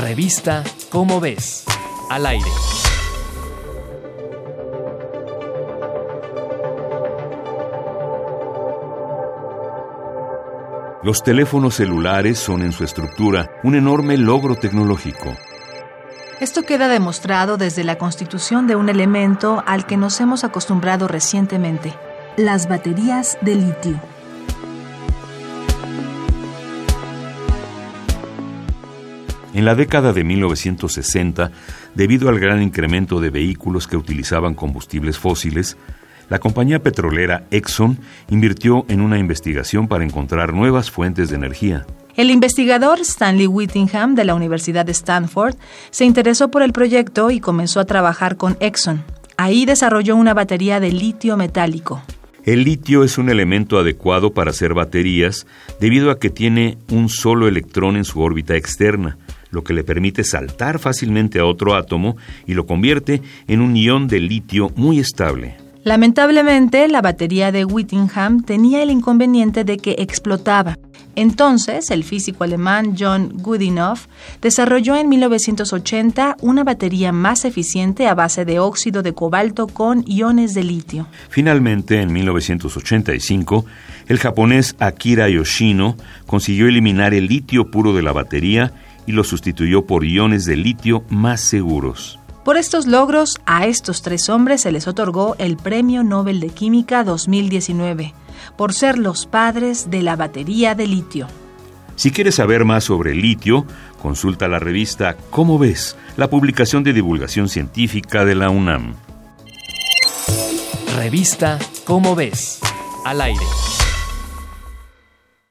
Revista Cómo ves, al aire. Los teléfonos celulares son en su estructura un enorme logro tecnológico. Esto queda demostrado desde la constitución de un elemento al que nos hemos acostumbrado recientemente, las baterías de litio. En la década de 1960, debido al gran incremento de vehículos que utilizaban combustibles fósiles, la compañía petrolera Exxon invirtió en una investigación para encontrar nuevas fuentes de energía. El investigador Stanley Whittingham de la Universidad de Stanford se interesó por el proyecto y comenzó a trabajar con Exxon. Ahí desarrolló una batería de litio metálico. El litio es un elemento adecuado para hacer baterías debido a que tiene un solo electrón en su órbita externa, lo que le permite saltar fácilmente a otro átomo y lo convierte en un ion de litio muy estable. Lamentablemente, la batería de Whittingham tenía el inconveniente de que explotaba. Entonces, el físico alemán John Goodenough desarrolló en 1980 una batería más eficiente a base de óxido de cobalto con iones de litio. Finalmente, en 1985, el japonés Akira Yoshino consiguió eliminar el litio puro de la batería y lo sustituyó por iones de litio más seguros. Por estos logros, a estos tres hombres se les otorgó el Premio Nobel de Química 2019, por ser los padres de la batería de litio. Si quieres saber más sobre el litio, consulta la revista Cómo ves, la publicación de divulgación científica de la UNAM. Revista Cómo ves, al aire.